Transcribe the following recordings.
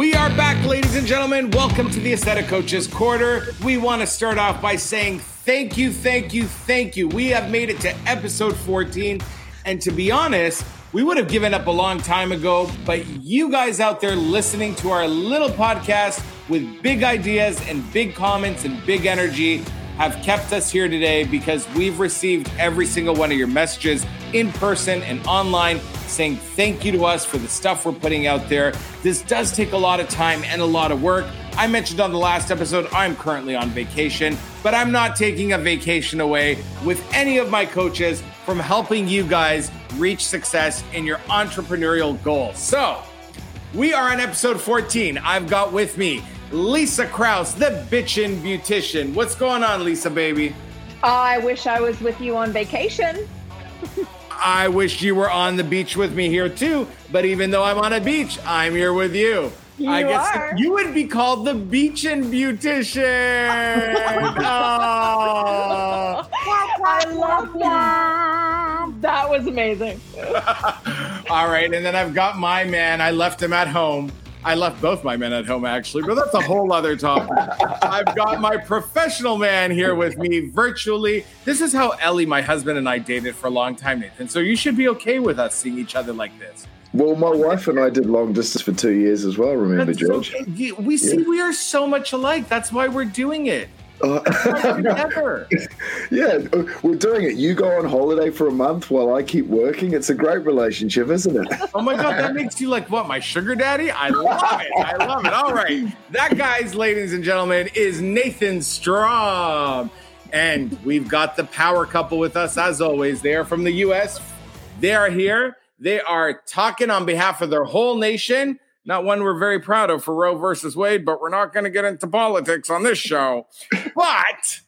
We are back, ladies and gentlemen. Welcome to the Aesthetic Coaches Corner. We want to start off by saying thank you, thank you, thank you. We have made it to episode 14. And to be honest, we would have given up a long time ago, but you guys out there listening to our little podcast with big ideas and big comments and big energy have kept us here today because we've received every single one of your messages in person and online saying thank you to us for the stuff we're putting out there. This does take a lot of time and a lot of work. I mentioned on the last episode, I'm currently on vacation, but I'm not taking a vacation away with any of my coaches from helping you guys reach success in your entrepreneurial goals. So, we are on episode 14. I've got with me Lisa Kraus, the bitchin' beautician. What's going on, Lisa, baby? I wish I was with you on vacation. I wish you were on the beach with me here too, but even though I'm on a beach, I'm here with you. You I guess are. you would be called the beach and beautician. oh. I love that. That was amazing. All right, and then I've got my man. I left him at home. I left both my men at home actually, but that's a whole other topic. I've got my professional man here with me virtually. This is how Ellie, my husband, and I dated for a long time, Nathan. So you should be okay with us seeing each other like this. Well, my wife and I did long distance for two years as well. Remember, That's George? you- we see Yeah. we are so much alike. That's why we're doing it. Uh, Together. yeah, uh, we're doing it. You go on holiday for a month while I keep working. It's a great relationship, isn't it? Oh my god, that makes you like what? My sugar daddy? I love it. I love it. All right. That guys, ladies and gentlemen, is Nathan Strom. And we've got the power couple with us as always. They are from the US. They are here. They are talking on behalf of their whole nation. Not one we're very proud of for Roe versus Wade, but we're not going to get into politics on this show. But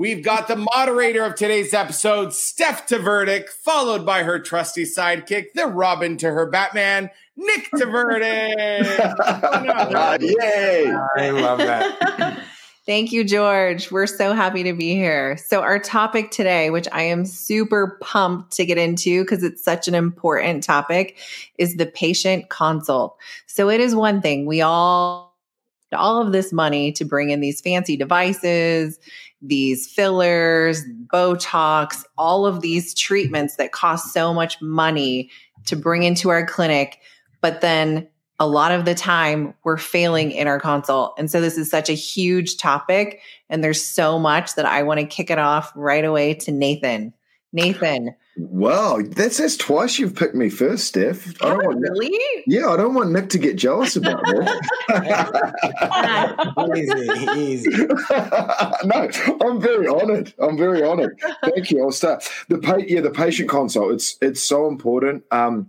We've got the moderator of today's episode, Steph Tvrdik, followed by her trusty sidekick, the Robin to her Batman, Nick Tvrdik. Yay! I love that. Thank you, George. We're so happy to be here. So, our topic today, which I am super pumped to get into because it's such an important topic, is the patient consult. So, it is one thing we all all of this money to bring in these fancy devices, these fillers, Botox, all of these treatments that cost so much money to bring into our clinic. But then a lot of the time we're failing in our consult. And so this is such a huge topic. And there's so much that I want to kick it off right away to Nathan. Nathan, Wow, that's that's twice you've picked me first, Steph. I don't want Nick, really? yeah, I don't want Nick to get jealous about that. easy, easy. no, I'm very honoured. I'm very honoured. Thank you. I'll start the pa- yeah the patient consult. It's it's so important. Um,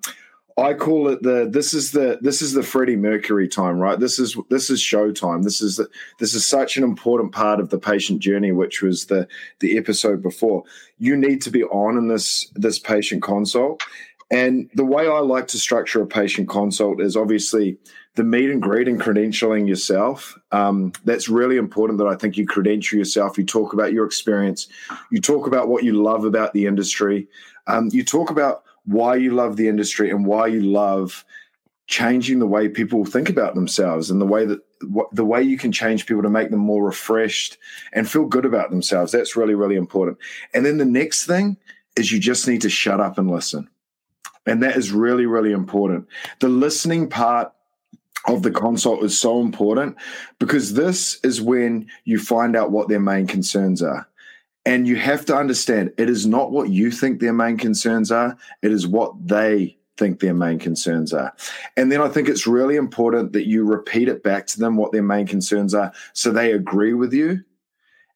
I call it the this is the this is the Freddie Mercury time, right? This is this is show time. This is the, this is such an important part of the patient journey, which was the the episode before. You need to be on in this this patient consult. And the way I like to structure a patient consult is obviously the meet and greet and credentialing yourself. Um, that's really important that I think you credential yourself. You talk about your experience. You talk about what you love about the industry. Um, you talk about why you love the industry and why you love changing the way people think about themselves and the way that the way you can change people to make them more refreshed and feel good about themselves. That's really, really important. And then the next thing is you just need to shut up and listen. And that is really, really important. The listening part of the consult is so important because this is when you find out what their main concerns are. And you have to understand it is not what you think their main concerns are, it is what they think their main concerns are. And then I think it's really important that you repeat it back to them what their main concerns are so they agree with you.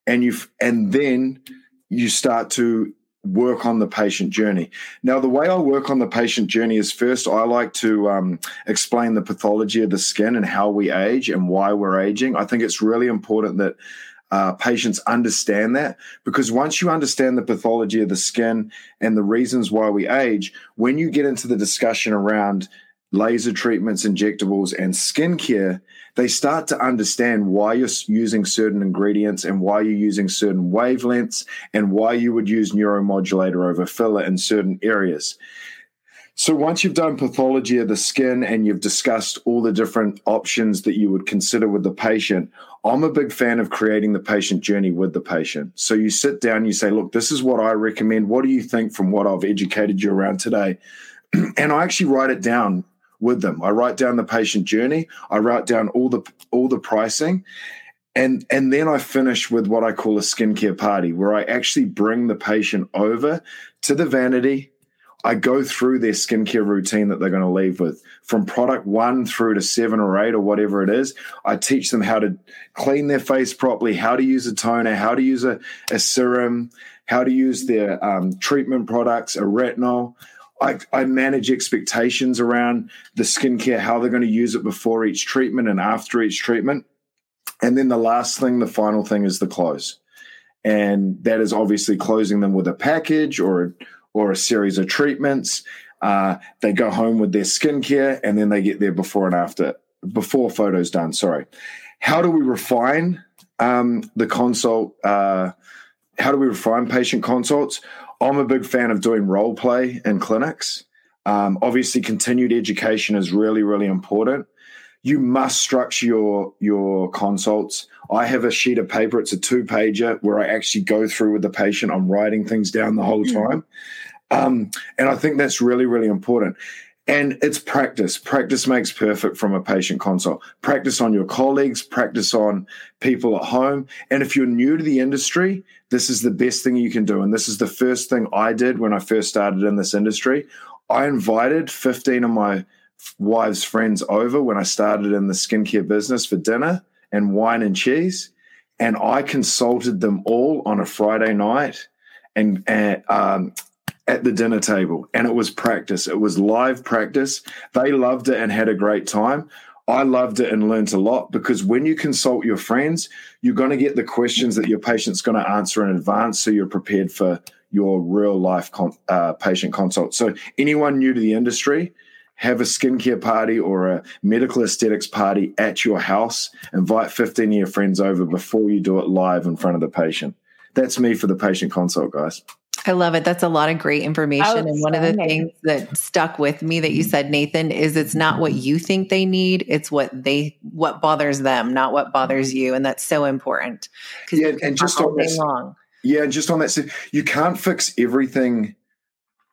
And you and then you start to work on the patient journey. Now, the way I work on the patient journey is first, I like to um, explain the pathology of the skin and how we age and why we're aging. I think it's really important that uh, patients understand that because once you understand the pathology of the skin and the reasons why we age, when you get into the discussion around laser treatments, injectables, and skincare, they start to understand why you're using certain ingredients and why you're using certain wavelengths and why you would use neuromodulator over filler in certain areas. So once you've done pathology of the skin and you've discussed all the different options that you would consider with the patient, I'm a big fan of creating the patient journey with the patient. So you sit down, you say, look, this is what I recommend. What do you think from what I've educated you around today? and I actually write it down with them. I write down the patient journey. I write down all the all the pricing. And, and then I finish with what I call a skincare party, where I actually bring the patient over to the vanity, I go through their skincare routine that they're going to leave with from product one through to seven or eight or whatever it is. I teach them how to clean their face properly, how to use a toner, how to use a, a serum, how to use their um, treatment products, a retinol. I, I, manage expectations around the skincare, how they're going to use it before each treatment and after each treatment. And then the last thing, the final thing is the close. And that is obviously closing them with a package or or a series of treatments. Uh, they go home with their skincare and then they get their before and after, before photos done. Sorry. How do we refine um, the consult? Uh, how do we refine patient consults? I'm a big fan of doing role play in clinics. Um, obviously, continued education is really, really important. You must structure your your consults. I have a sheet of paper. It's a two pager where I actually go through with the patient. I'm writing things down the whole mm. time. Um, and I think that's really, really important. And it's practice. Practice makes perfect from a patient consult. Practice on your colleagues, practice on people at home. And if you're new to the industry, this is the best thing you can do. And this is the first thing I did when I first started in this industry. I invited 15 of my wife's friends over when I started in the skincare business for dinner and wine and cheese. And I consulted them all on a Friday night and, and um, at the dinner table and it was practice. It was live practice. They loved it and had a great time. I loved it and learned a lot because when you consult your friends, you're going to get the questions that your patient's going to answer in advance so you're prepared for your real life con- uh, patient consult. So, anyone new to the industry, have a skincare party or a medical aesthetics party at your house. Invite 15 of your friends over before you do it live in front of the patient. That's me for the patient consult, guys. I love it. That's a lot of great information. Oh, and one of the things that stuck with me that you said, Nathan, is it's not what you think they need, it's what they what bothers them, not what bothers you. And that's so important. Yeah, and just on that, long. Yeah, and just on that, you can't fix everything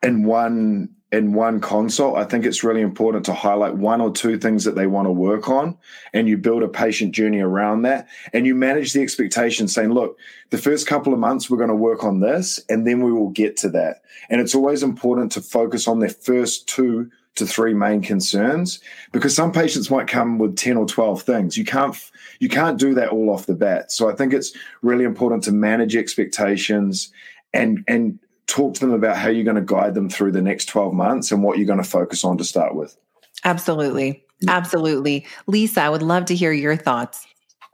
in one in one consult, I think it's really important to highlight one or two things that they want to work on and you build a patient journey around that and you manage the expectation saying, look, the first couple of months we're going to work on this and then we will get to that. And it's always important to focus on their first two to three main concerns because some patients might come with 10 or 12 things. You can't you can't do that all off the bat. So I think it's really important to manage expectations and and talk to them about how you're going to guide them through the next 12 months and what you're going to focus on to start with. Absolutely. Absolutely. Lisa, I would love to hear your thoughts.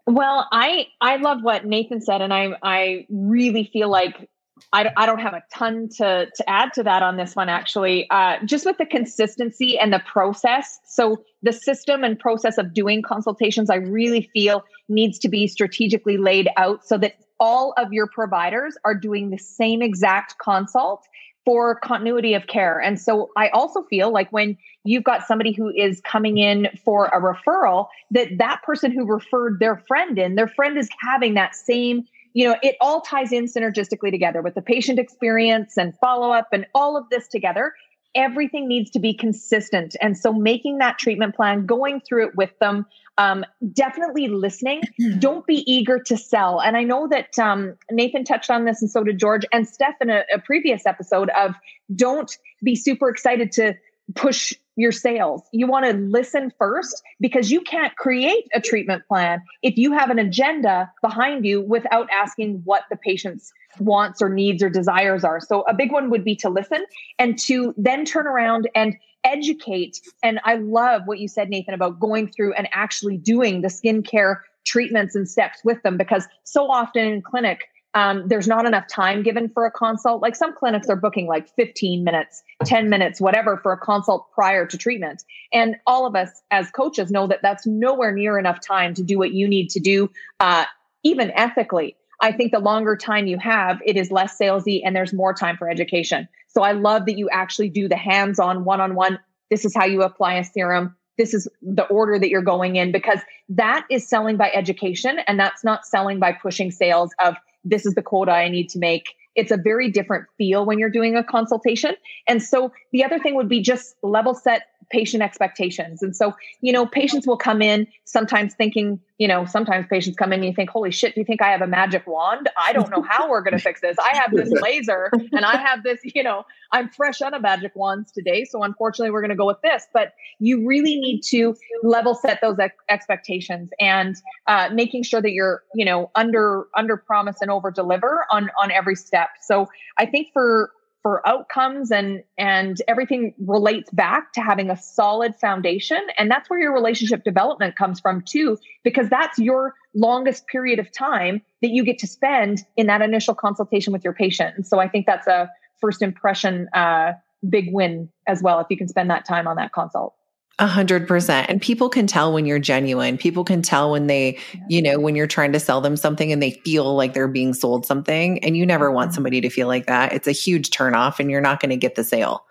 Well, I I love what Nathan said and I I really feel like I, I don't have a ton to to add to that on this one actually uh, just with the consistency and the process so the system and process of doing consultations i really feel needs to be strategically laid out so that all of your providers are doing the same exact consult for continuity of care. And so I also feel like when you've got somebody who is coming in for a referral, that that person who referred their friend in, their friend is having that same, you know, it all ties in synergistically together with the patient experience and follow up and all of this together everything needs to be consistent. And so making that treatment plan, going through it with them, um, definitely listening. Don't be eager to sell. And I know that um, Nathan touched on this, and so did George and Steph in a, a previous episode of don't be super excited to push your sales. You want to listen first because you can't create a treatment plan if you have an agenda behind you without asking what the patient's wants or needs or desires are. So a big one would be to listen and to then turn around and educate. And I love what you said, Nathan, about going through and actually doing the skincare treatments and steps with them because so often in clinic, um, there's not enough time given for a consult. Like some clinics are booking like 15 minutes, 10 minutes, whatever for a consult prior to treatment. And all of us as coaches know that that's nowhere near enough time to do what you need to do, uh, even ethically. I think the longer time you have, it is less salesy and there's more time for education. So I love that you actually do the hands on one on one. This is how you apply a serum. This is the order that you're going in because that is selling by education and that's not selling by pushing sales of this is the quota I need to make it's a very different feel when you're doing a consultation. And so the other thing would be just level set patient expectations. And so, you know, patients will come in sometimes thinking, you know, sometimes patients come in and you think, holy shit, do you think I have a magic wand? I don't know how we're going to fix this. I have this laser and I have this, you know, I'm fresh out of magic wands today. So unfortunately, we're going to go with this. But you really need to level set those ex- expectations and uh, making sure that you're, you know, under, under promise and over deliver on, on every step. So I think for, for outcomes and and everything relates back to having a solid foundation. And that's where your relationship development comes from too because that's your longest period of time that you get to spend in that initial consultation with your patient. And so i think that's a first impression uh, big win as well if you can spend that time on that consult a hundred percent. And people can tell when you're genuine. People can tell when they, you know, when you're trying to sell them something and they feel like they're being sold something. And you never want mm-hmm. somebody to feel like that. It's a huge turnoff and you're not going to get the sale.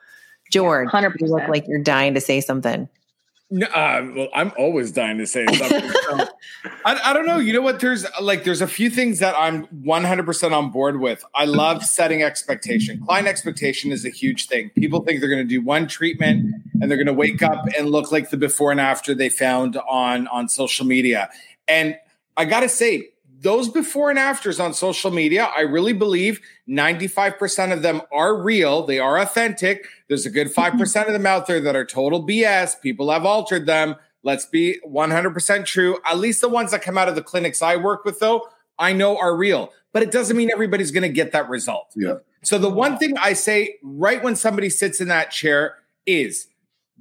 George, 100%. you look like you're dying to say something. No, uh, well, I'm always dying to say something. so, I, I don't know. You know what? There's like there's a few things that I'm 100% on board with. I love setting expectation. Client expectation is a huge thing. People think they're going to do one treatment and they're going to wake up and look like the before and after they found on on social media. And I got to say, those before and afters on social media, I really believe 95% of them are real. They are authentic. There's a good 5% mm-hmm. of them out there that are total BS. People have altered them. Let's be 100% true. At least the ones that come out of the clinics I work with, though, I know are real. But it doesn't mean everybody's going to get that result. Yeah. So the one thing I say right when somebody sits in that chair is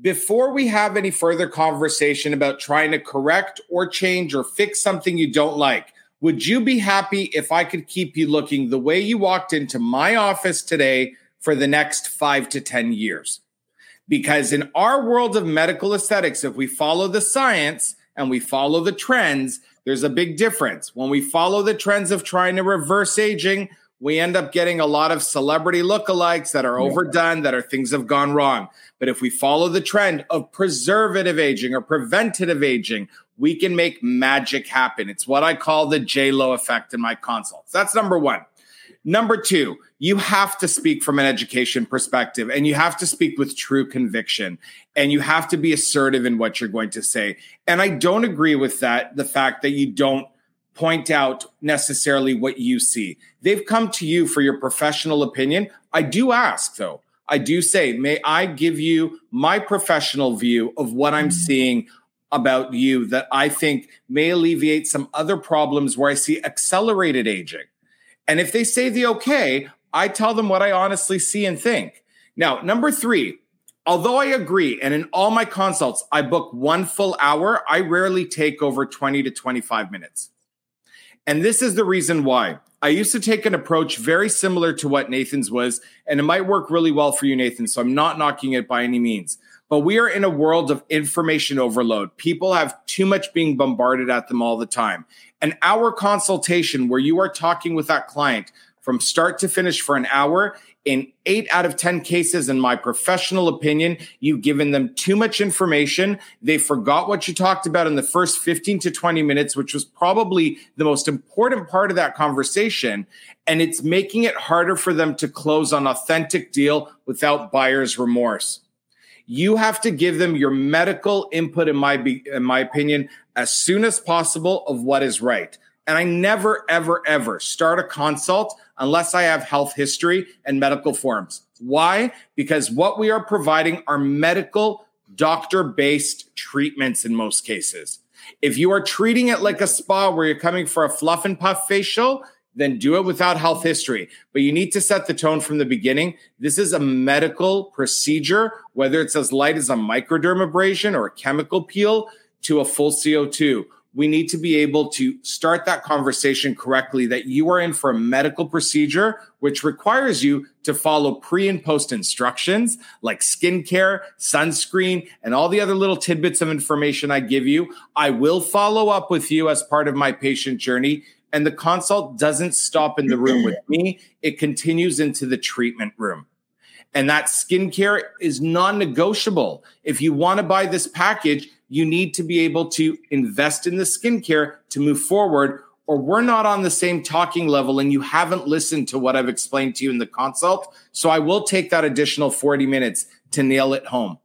before we have any further conversation about trying to correct or change or fix something you don't like, would you be happy if I could keep you looking the way you walked into my office today for the next five to 10 years? Because in our world of medical aesthetics, if we follow the science and we follow the trends, there's a big difference. When we follow the trends of trying to reverse aging, we end up getting a lot of celebrity lookalikes that are overdone, that are things have gone wrong. But if we follow the trend of preservative aging or preventative aging, we can make magic happen. It's what I call the J Lo effect in my consults. That's number one. Number two, you have to speak from an education perspective and you have to speak with true conviction and you have to be assertive in what you're going to say. And I don't agree with that, the fact that you don't point out necessarily what you see. They've come to you for your professional opinion. I do ask though, I do say, may I give you my professional view of what I'm mm-hmm. seeing about you that I think may alleviate some other problems where I see accelerated aging. And if they say the okay, I tell them what I honestly see and think. Now, number three, although I agree, and in all my consults, I book one full hour, I rarely take over 20 to 25 minutes. And this is the reason why. I used to take an approach very similar to what Nathan's was, and it might work really well for you, Nathan. So I'm not knocking it by any means. But we are in a world of information overload. People have too much being bombarded at them all the time. An hour consultation where you are talking with that client from start to finish for an hour in eight out of 10 cases, in my professional opinion, you've given them too much information. They forgot what you talked about in the first 15 to 20 minutes, which was probably the most important part of that conversation. And it's making it harder for them to close an authentic deal without buyer's remorse you have to give them your medical input in my in my opinion as soon as possible of what is right and i never ever ever start a consult unless i have health history and medical forms why because what we are providing are medical doctor based treatments in most cases if you are treating it like a spa where you're coming for a fluff and puff facial then do it without health history. But you need to set the tone from the beginning. This is a medical procedure, whether it's as light as a microdermabrasion or a chemical peel to a full CO2. We need to be able to start that conversation correctly that you are in for a medical procedure, which requires you to follow pre and post instructions like skincare, sunscreen, and all the other little tidbits of information I give you. I will follow up with you as part of my patient journey And the consult doesn't stop in the room with me, it continues into the treatment room. And that skincare is non negotiable. If you want to buy this package, you need to be able to invest in the skincare to move forward, or we're not on the same talking level and you haven't listened to what I've explained to you in the consult. So I will take that additional 40 minutes to nail it home.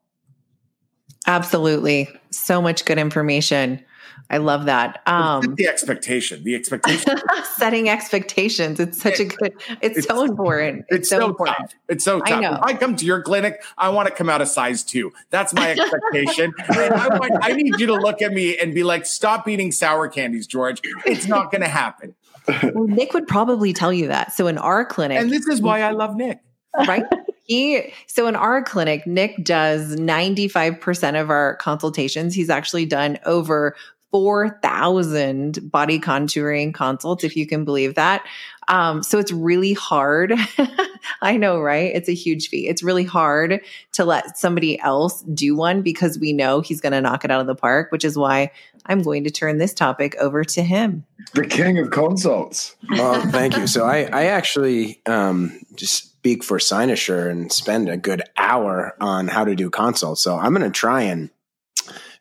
Absolutely. So much good information. I love that. Um, the expectation, the expectation, setting expectations. It's such a good. It's, it's so important. It's, it's so, so, important. Tough. It's so tough. I if I come to your clinic, I want to come out a size two. That's my expectation. and I, want, I need you to look at me and be like, "Stop eating sour candies, George. It's not going to happen." Well, Nick would probably tell you that. So in our clinic, and this is why I love Nick. Right. He so in our clinic, Nick does 95% of our consultations. He's actually done over 4,000 body contouring consults, if you can believe that. Um, so it's really hard. I know, right? It's a huge fee. It's really hard to let somebody else do one because we know he's going to knock it out of the park, which is why I'm going to turn this topic over to him. The king of consults. Well, thank you. So I, I actually um, just speak for Cynosure and spend a good hour on how to do consults. So I'm going to try and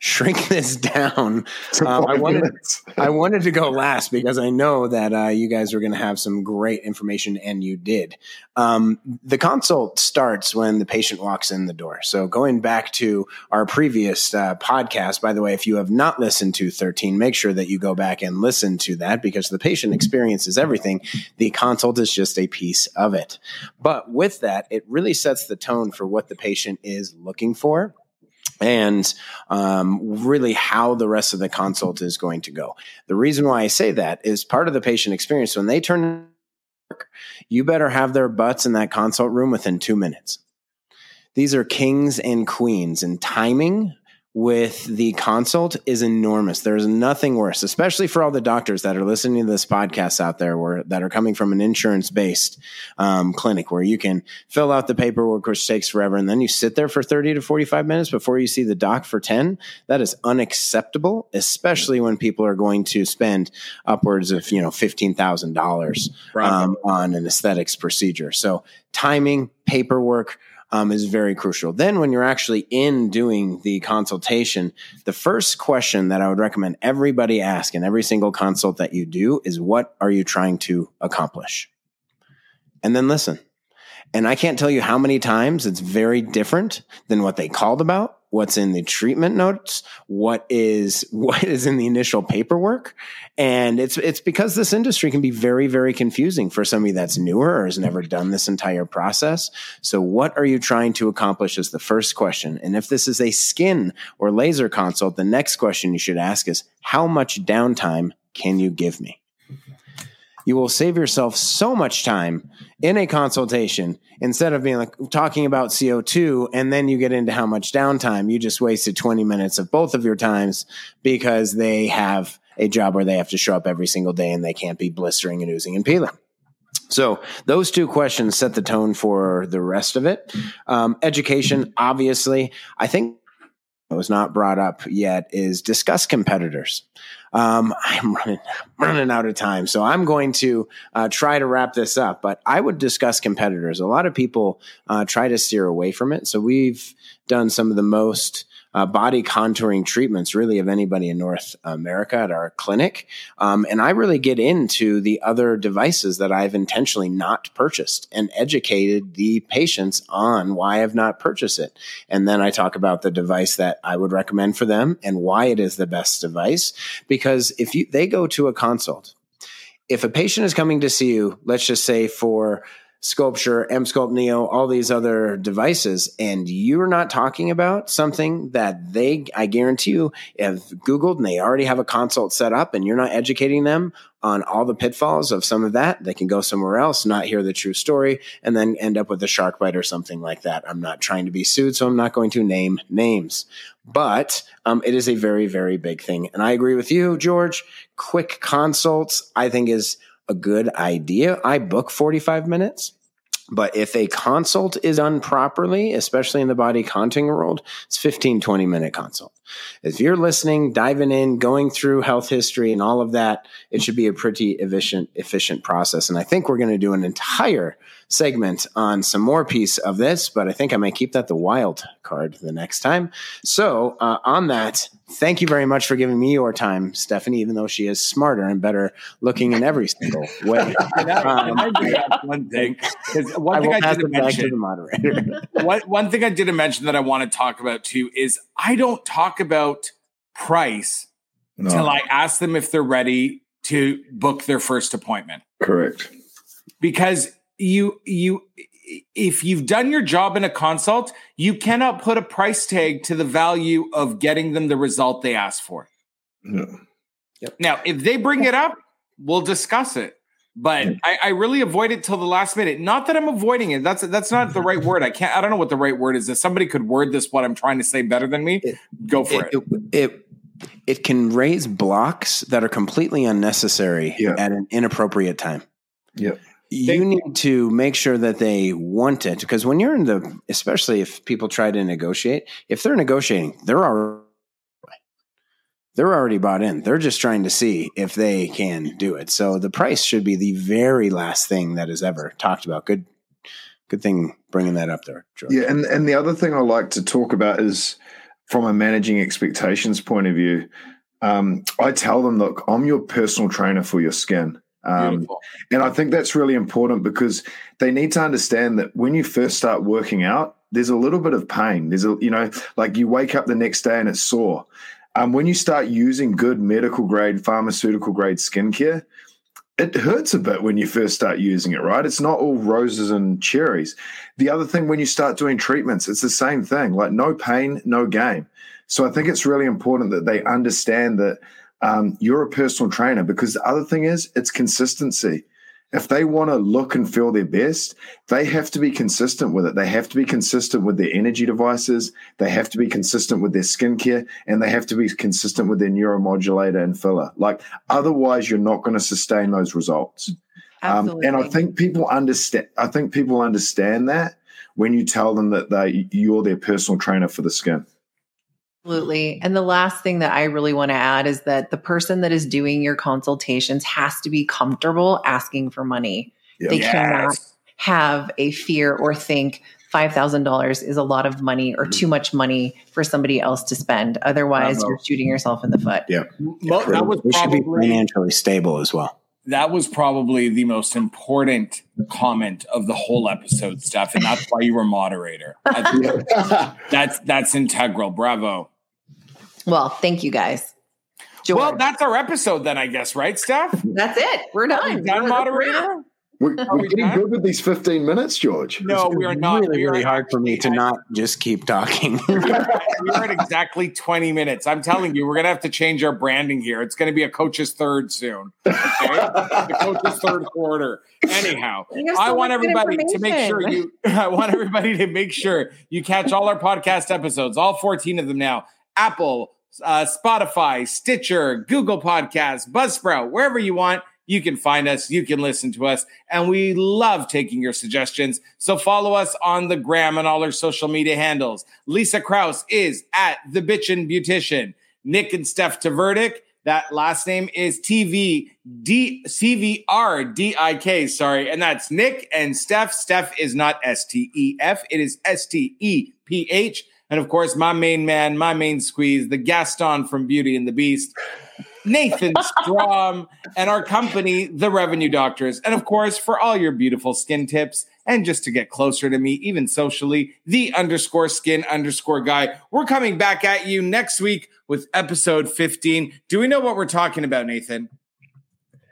shrink this down. Um, I wanted I wanted to go last because I know that uh, you guys were going to have some great information, and you did. Um, the consult starts when the patient walks in the door. So going back to our previous uh, podcast, by the way, if you have not listened to 13, make sure that you go back and listen to that because the patient experience is everything. The consult is just a piece of it. But with that, it really sets the tone for what the patient is looking for and um, really how the rest of the consult is going to go. The reason why I say that is part of the patient experience. When they turn, you better have their butts in that consult room within two minutes. These are kings and queens, and timing with the consult is enormous. There's nothing worse, especially for all the doctors that are listening to this podcast out there where, that are coming from an insurance based um, clinic where you can fill out the paperwork, which takes forever. And then you sit there for 30 to 45 minutes before you see the doc for 10. That is unacceptable, especially when people are going to spend upwards of, you know, $15,000 um, on an aesthetics procedure. So timing, paperwork, um, is very crucial. Then, when you're actually in doing the consultation, the first question that I would recommend everybody ask in every single consult that you do is what are you trying to accomplish? And then listen. And I can't tell you how many times it's very different than what they called about what's in the treatment notes, what is what is in the initial paperwork. And it's it's because this industry can be very, very confusing for somebody that's newer or has never done this entire process. So what are you trying to accomplish is the first question. And if this is a skin or laser consult, the next question you should ask is how much downtime can you give me? You will save yourself so much time in a consultation instead of being like talking about CO2 and then you get into how much downtime. You just wasted 20 minutes of both of your times because they have a job where they have to show up every single day and they can't be blistering and oozing and peeling. So those two questions set the tone for the rest of it. Um, education, obviously, I think was not brought up yet is discuss competitors. Um, I'm running running out of time, so I'm going to uh, try to wrap this up. But I would discuss competitors. A lot of people uh, try to steer away from it. So we've done some of the most uh, body contouring treatments, really, of anybody in North America at our clinic. Um, and I really get into the other devices that I've intentionally not purchased and educated the patients on why I've not purchased it. And then I talk about the device that I would recommend for them and why it is the best device. Because if you, they go to a consult, if a patient is coming to see you, let's just say for SculpSure, Emsculpt Neo, all these other devices, and you're not talking about something that they, I guarantee you, have Googled and they already have a consult set up, and you're not educating them on all the pitfalls of some of that, they can go somewhere else, not hear the true story, and then end up with a shark bite or something like that. I'm not trying to be sued, so I'm not going to name names. But um, it is a very, very big thing. And I agree with you, George. Quick consults, I think, is a good idea. I book 45 minutes, But if a consult is done properly, especially in the body contouring world, it's 15, 20 minute consult. If you're listening, diving in, going through health history and all of that, it should be a pretty efficient, efficient process. And I think we're going to do an entire segment on some more piece of this, but I think I might keep that the wild card the next time. So uh, on that, thank you very much for giving me your time, Stephanie, even though she is smarter and better looking in every single way. Um, one thing. One thing I, I didn't mention. The moderator. one, one thing I didn't mention that I want to talk about too is I don't talk about price no. until I ask them if they're ready to book their first appointment. Correct. Because you you if you've done your job in a consult, you cannot put a price tag to the value of getting them the result they asked for. No. Yep. Now, if they bring it up, we'll discuss it. But I, I, really avoid it till the last minute. Not that I'm avoiding it. That's that's not the right word. I can't. I don't know what the right word is. If somebody could word this, what I'm trying to say better than me, it, go for it. It, it. it can raise blocks that are completely unnecessary yeah. at an inappropriate time. Yeah you need to make sure that they want it because when you're in the especially if people try to negotiate if they're negotiating they're already they're already bought in. They're just trying to see if they can do it. So the price should be the very last thing that is ever talked about. Good good thing bringing that up there George. yeah and and the other thing i like to talk about is from a managing expectations point of view um, i tell them look i'm your personal trainer for your skin um, and I think that's really important because they need to understand that when you first start working out, there's a little bit of pain. There's a, you know, like you wake up the next day and it's sore. Um, when you start using good medical grade, pharmaceutical grade skincare, it hurts a bit when you first start using it, right? It's not all roses and cherries. The other thing, when you start doing treatments, it's the same thing like no pain, no gain. So I think it's really important that they understand that um, you're a personal trainer because the other thing is it's consistency. If they want to look and feel their best, they have to be consistent with it. They have to be consistent with their energy devices. They have to be consistent with their skincare and they have to be consistent with their neuromodulator and filler. Like, otherwise, you're not going to sustain those results. Um, and I think people understand. I think people understand that when you tell them that they you're their personal trainer for the skin. Absolutely. And the last thing that I really want to add is that the person that is doing your consultations has to be comfortable asking for money. Yep. They yes. cannot have a fear or think $5,000 is a lot of money or too much money for somebody else to spend. Otherwise, you're shooting yourself in the foot. Yeah. Well, that was we should be financially stable as well. That was probably the most important comment of the whole episode, Steph, and that's why you were moderator. that's that's integral. Bravo. Well, thank you guys. George. Well, that's our episode then, I guess, right, Steph? That's it. We're done. done, moderator? We're, we're getting good with these 15 minutes, George. No, we are not. Really, really hard for me to not just keep talking. we're at exactly 20 minutes. I'm telling you, we're going to have to change our branding here. It's going to be a coach's third soon. Okay? the coach's third quarter. Anyhow, so I want everybody to make sure you, I want everybody to make sure you catch all our podcast episodes, all 14 of them now. Apple, uh, Spotify, Stitcher, Google Podcasts, Buzzsprout, wherever you want. You can find us, you can listen to us, and we love taking your suggestions. So follow us on the gram and all our social media handles. Lisa Kraus is at the Bitchin' Beautician. Nick and Steph Tvrdik, that last name is T V D C V R D I K. Sorry, and that's Nick and Steph. Steph is not S T E F; it is S T E P H. And of course, my main man, my main squeeze, the Gaston from Beauty and the Beast, Nathan Strom, and our company, The Revenue Doctors. And of course, for all your beautiful skin tips and just to get closer to me, even socially, the underscore skin underscore guy. We're coming back at you next week with episode 15. Do we know what we're talking about, Nathan?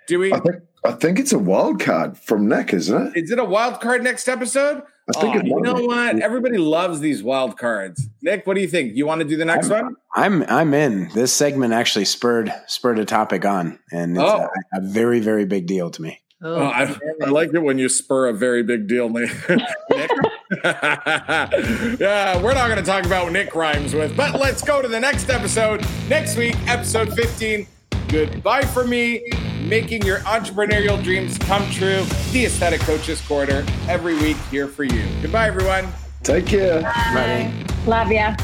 Do we? I think, I think it's a wild card from Nick, isn't it? Is it a wild card next episode? I think oh, you know what? Everybody loves these wild cards. Nick, what do you think? You want to do the next I'm, one? I'm I'm in. This segment actually spurred spurred a topic on, and it's oh. a, a, very very big deal to me. Oh, oh I, I, like it when you spur a very big deal, Nick. yeah, we're not going to talk about what Nick rhymes with, but let's go to the next episode next week, episode 15. Goodbye for me. Making your entrepreneurial dreams come true. The Aesthetic Coaches Corner every week here for you. Goodbye, everyone. Take care. Bye. Love ya.